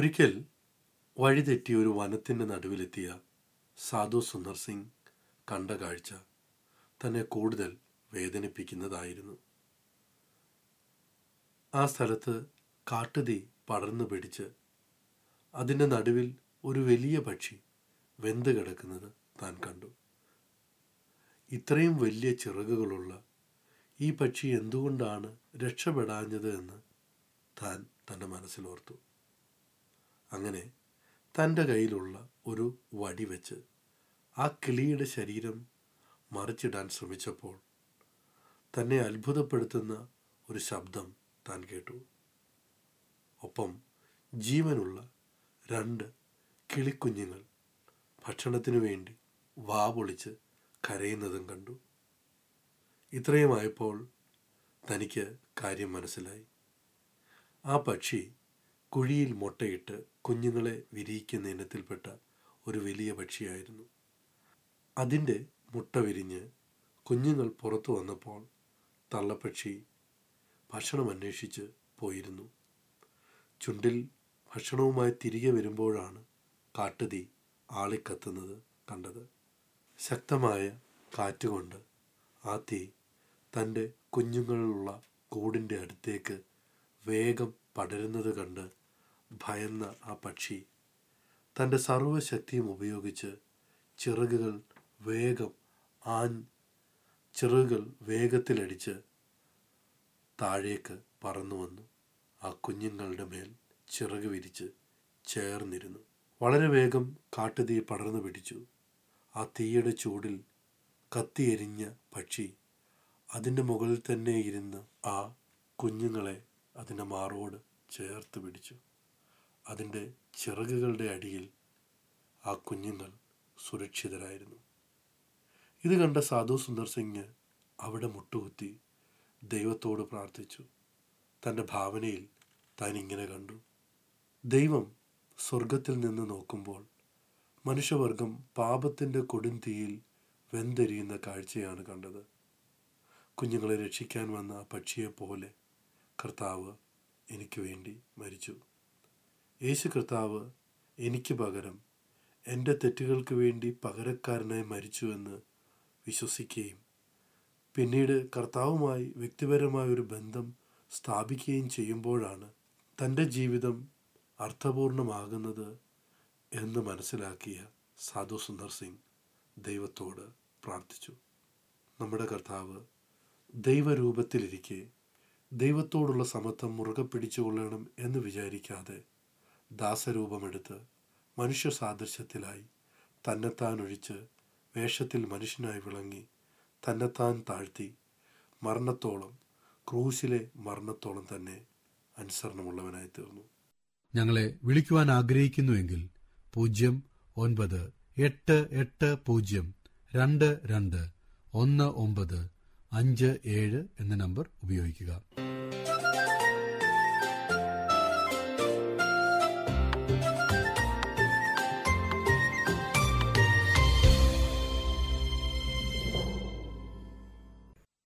ഒരിക്കൽ വഴിതെറ്റി ഒരു വനത്തിന്റെ നടുവിലെത്തിയ സാധു സുന്ദർ സിംഗ് കണ്ട കാഴ്ച തന്നെ കൂടുതൽ വേദനിപ്പിക്കുന്നതായിരുന്നു. ആ സ്ഥലത്ത് കാട്ടുതീ പടർന്നു പിടിച്ച് അതിന്റെ നടുവിൽ ഒരു വലിയ പക്ഷി വെന്ത് കിടക്കുന്നത് താൻ കണ്ടു. ഇത്രയും വലിയ ചിറകുകളുള്ള ഈ പക്ഷി എന്തുകൊണ്ടാണ് രക്ഷപ്പെടാഞ്ഞത് എന്ന് താൻ തന്റെ മനസ്സിലോർത്തു. അങ്ങനെ തന്റെ കയ്യിലുള്ള ഒരു വടി വെച്ച് ആ കിളിയുടെ ശരീരം മറിച്ചിടാൻ ശ്രമിച്ചപ്പോൾ തന്നെ അത്ഭുതപ്പെടുത്തുന്ന ഒരു ശബ്ദം താൻ കേട്ടു. ഒപ്പം ജീവനുള്ള രണ്ട് കിളിക്കുഞ്ഞുങ്ങൾ ഭക്ഷണത്തിനു വേണ്ടി വാ പൊളിച്ച് കരയുന്നതും കണ്ടു. ഇത്രയുമായപ്പോൾ തനിക്ക് കാര്യം മനസ്സിലായി. ആ പക്ഷി കുഴിയിൽ മുട്ടയിട്ട് കുഞ്ഞുങ്ങളെ വിരിയിക്കുന്ന ഇനത്തിൽപ്പെട്ട ഒരു വലിയ പക്ഷിയായിരുന്നു. അതിന്റെ മുട്ട വിരിഞ്ഞ് കുഞ്ഞുങ്ങൾ പുറത്തു വന്നപ്പോൾ തള്ളപ്പക്ഷി ഭക്ഷണം അന്വേഷിച്ച് പോയിരുന്നു. ചുണ്ടിൽ ഭക്ഷണവുമായി തിരികെ വരുമ്പോഴാണ് കാട്ടുതീ ആളിക്കത്തുന്നത് കണ്ടത്. ശക്തമായ കാറ്റുകൊണ്ട് ആ തീ തന്റെ കുഞ്ഞുങ്ങളുള്ള കൂടിന്റെ അടുത്തേക്ക് വേഗം പടരുന്നത് കണ്ട് ഭയന്ന ആ പക്ഷി. തന്റെ സർവശക്തിയും ഉപയോഗിച്ച് ചിറകുകൾ വേഗം ആൻ ചിറകുകൾ വേഗത്തിലടിച്ച് താഴേക്ക് പറന്നു വന്നു. ആ കുഞ്ഞുങ്ങളുടെ മേൽ ചിറക് വിരിച്ച് ചേർന്നിരുന്നു. വളരെ വേഗം കാട്ടുതീ പടർന്നു പിടിച്ചു. ആ തീയുടെ ചൂടിൽ കത്തിയെരിഞ്ഞ പക്ഷി അതിന്റെ മുകളിൽ തന്നെ ഇരുന്ന് ആ കുഞ്ഞുങ്ങളെ അതിന്റെ മാറോട് ചേർത്ത് പിടിച്ചു. അതിന്റെ ചിറകുകളുടെ അടിയിൽ ആ കുഞ്ഞുങ്ങൾ സുരക്ഷിതരായിരുന്നു. ഇത് കണ്ട സാധു സുന്ദർ സിംഗ് അവിടെ മുട്ടുകുത്തി ദൈവത്തോട് പ്രാർത്ഥിച്ചു. തന്റെ ഭാവനയിൽ താൻ ഇങ്ങനെ കണ്ടു. ദൈവം സ്വർഗത്തിൽ നിന്ന് നോക്കുമ്പോൾ മനുഷ്യവർഗം പാപത്തിന്റെ കൊടുംതീയിൽ വെന്തെരിയുന്ന കാഴ്ചയാണ് കണ്ടത്. കുഞ്ഞുങ്ങളെ രക്ഷിക്കാൻ വന്ന പക്ഷിയെപ്പോലെ കർത്താവ് എനിക്ക് വേണ്ടി മരിച്ചു. യേശു കർത്താവ് എനിക്ക് പകരം എന്റെ തെറ്റുകൾക്ക് വേണ്ടി പകരക്കാരനായി മരിച്ചുവെന്ന് വിശ്വസിക്കുകയും പിന്നീട് കർത്താവുമായി വ്യക്തിപരമായ ഒരു ബന്ധം സ്ഥാപിക്കുകയും ചെയ്യുമ്പോഴാണ് തന്റെ ജീവിതം അർത്ഥപൂർണമാകുന്നത് എന്ന് മനസ്സിലാക്കിയ സാധു സുന്ദർ സിംഗ് ദൈവത്തോട് പ്രാർത്ഥിച്ചു. നമ്മുടെ കർത്താവ് ദൈവരൂപത്തിലിരിക്കെ ദൈവത്തോടുള്ള സമത്വം മുറുകെ പിടിച്ചുകൊള്ളണം എന്ന് വിചാരിക്കാതെ ദാസരൂപമെടുത്ത് മനുഷ്യ സാദൃശ്യത്തിലായി തന്നെത്താൻ ഒഴിച്ച് വേഷത്തിൽ മനുഷ്യനായി വിളങ്ങി തന്നെത്താൻ താഴ്ത്തി മരണത്തോളം ക്രൂശിലെ മരണത്തോളം തന്നെ അനുസരണമുള്ളവനായി തീർന്നു ഞങ്ങളെ വിളിക്കുവാൻ ആഗ്രഹിക്കുന്നുവെങ്കിൽ പൂജ്യം ഒൻപത് എട്ട് എട്ട് പൂജ്യം രണ്ട് രണ്ട് ഒന്ന് ഒമ്പത് അഞ്ച് ഏഴ് എന്ന നമ്പർ ഉപയോഗിക്കുക.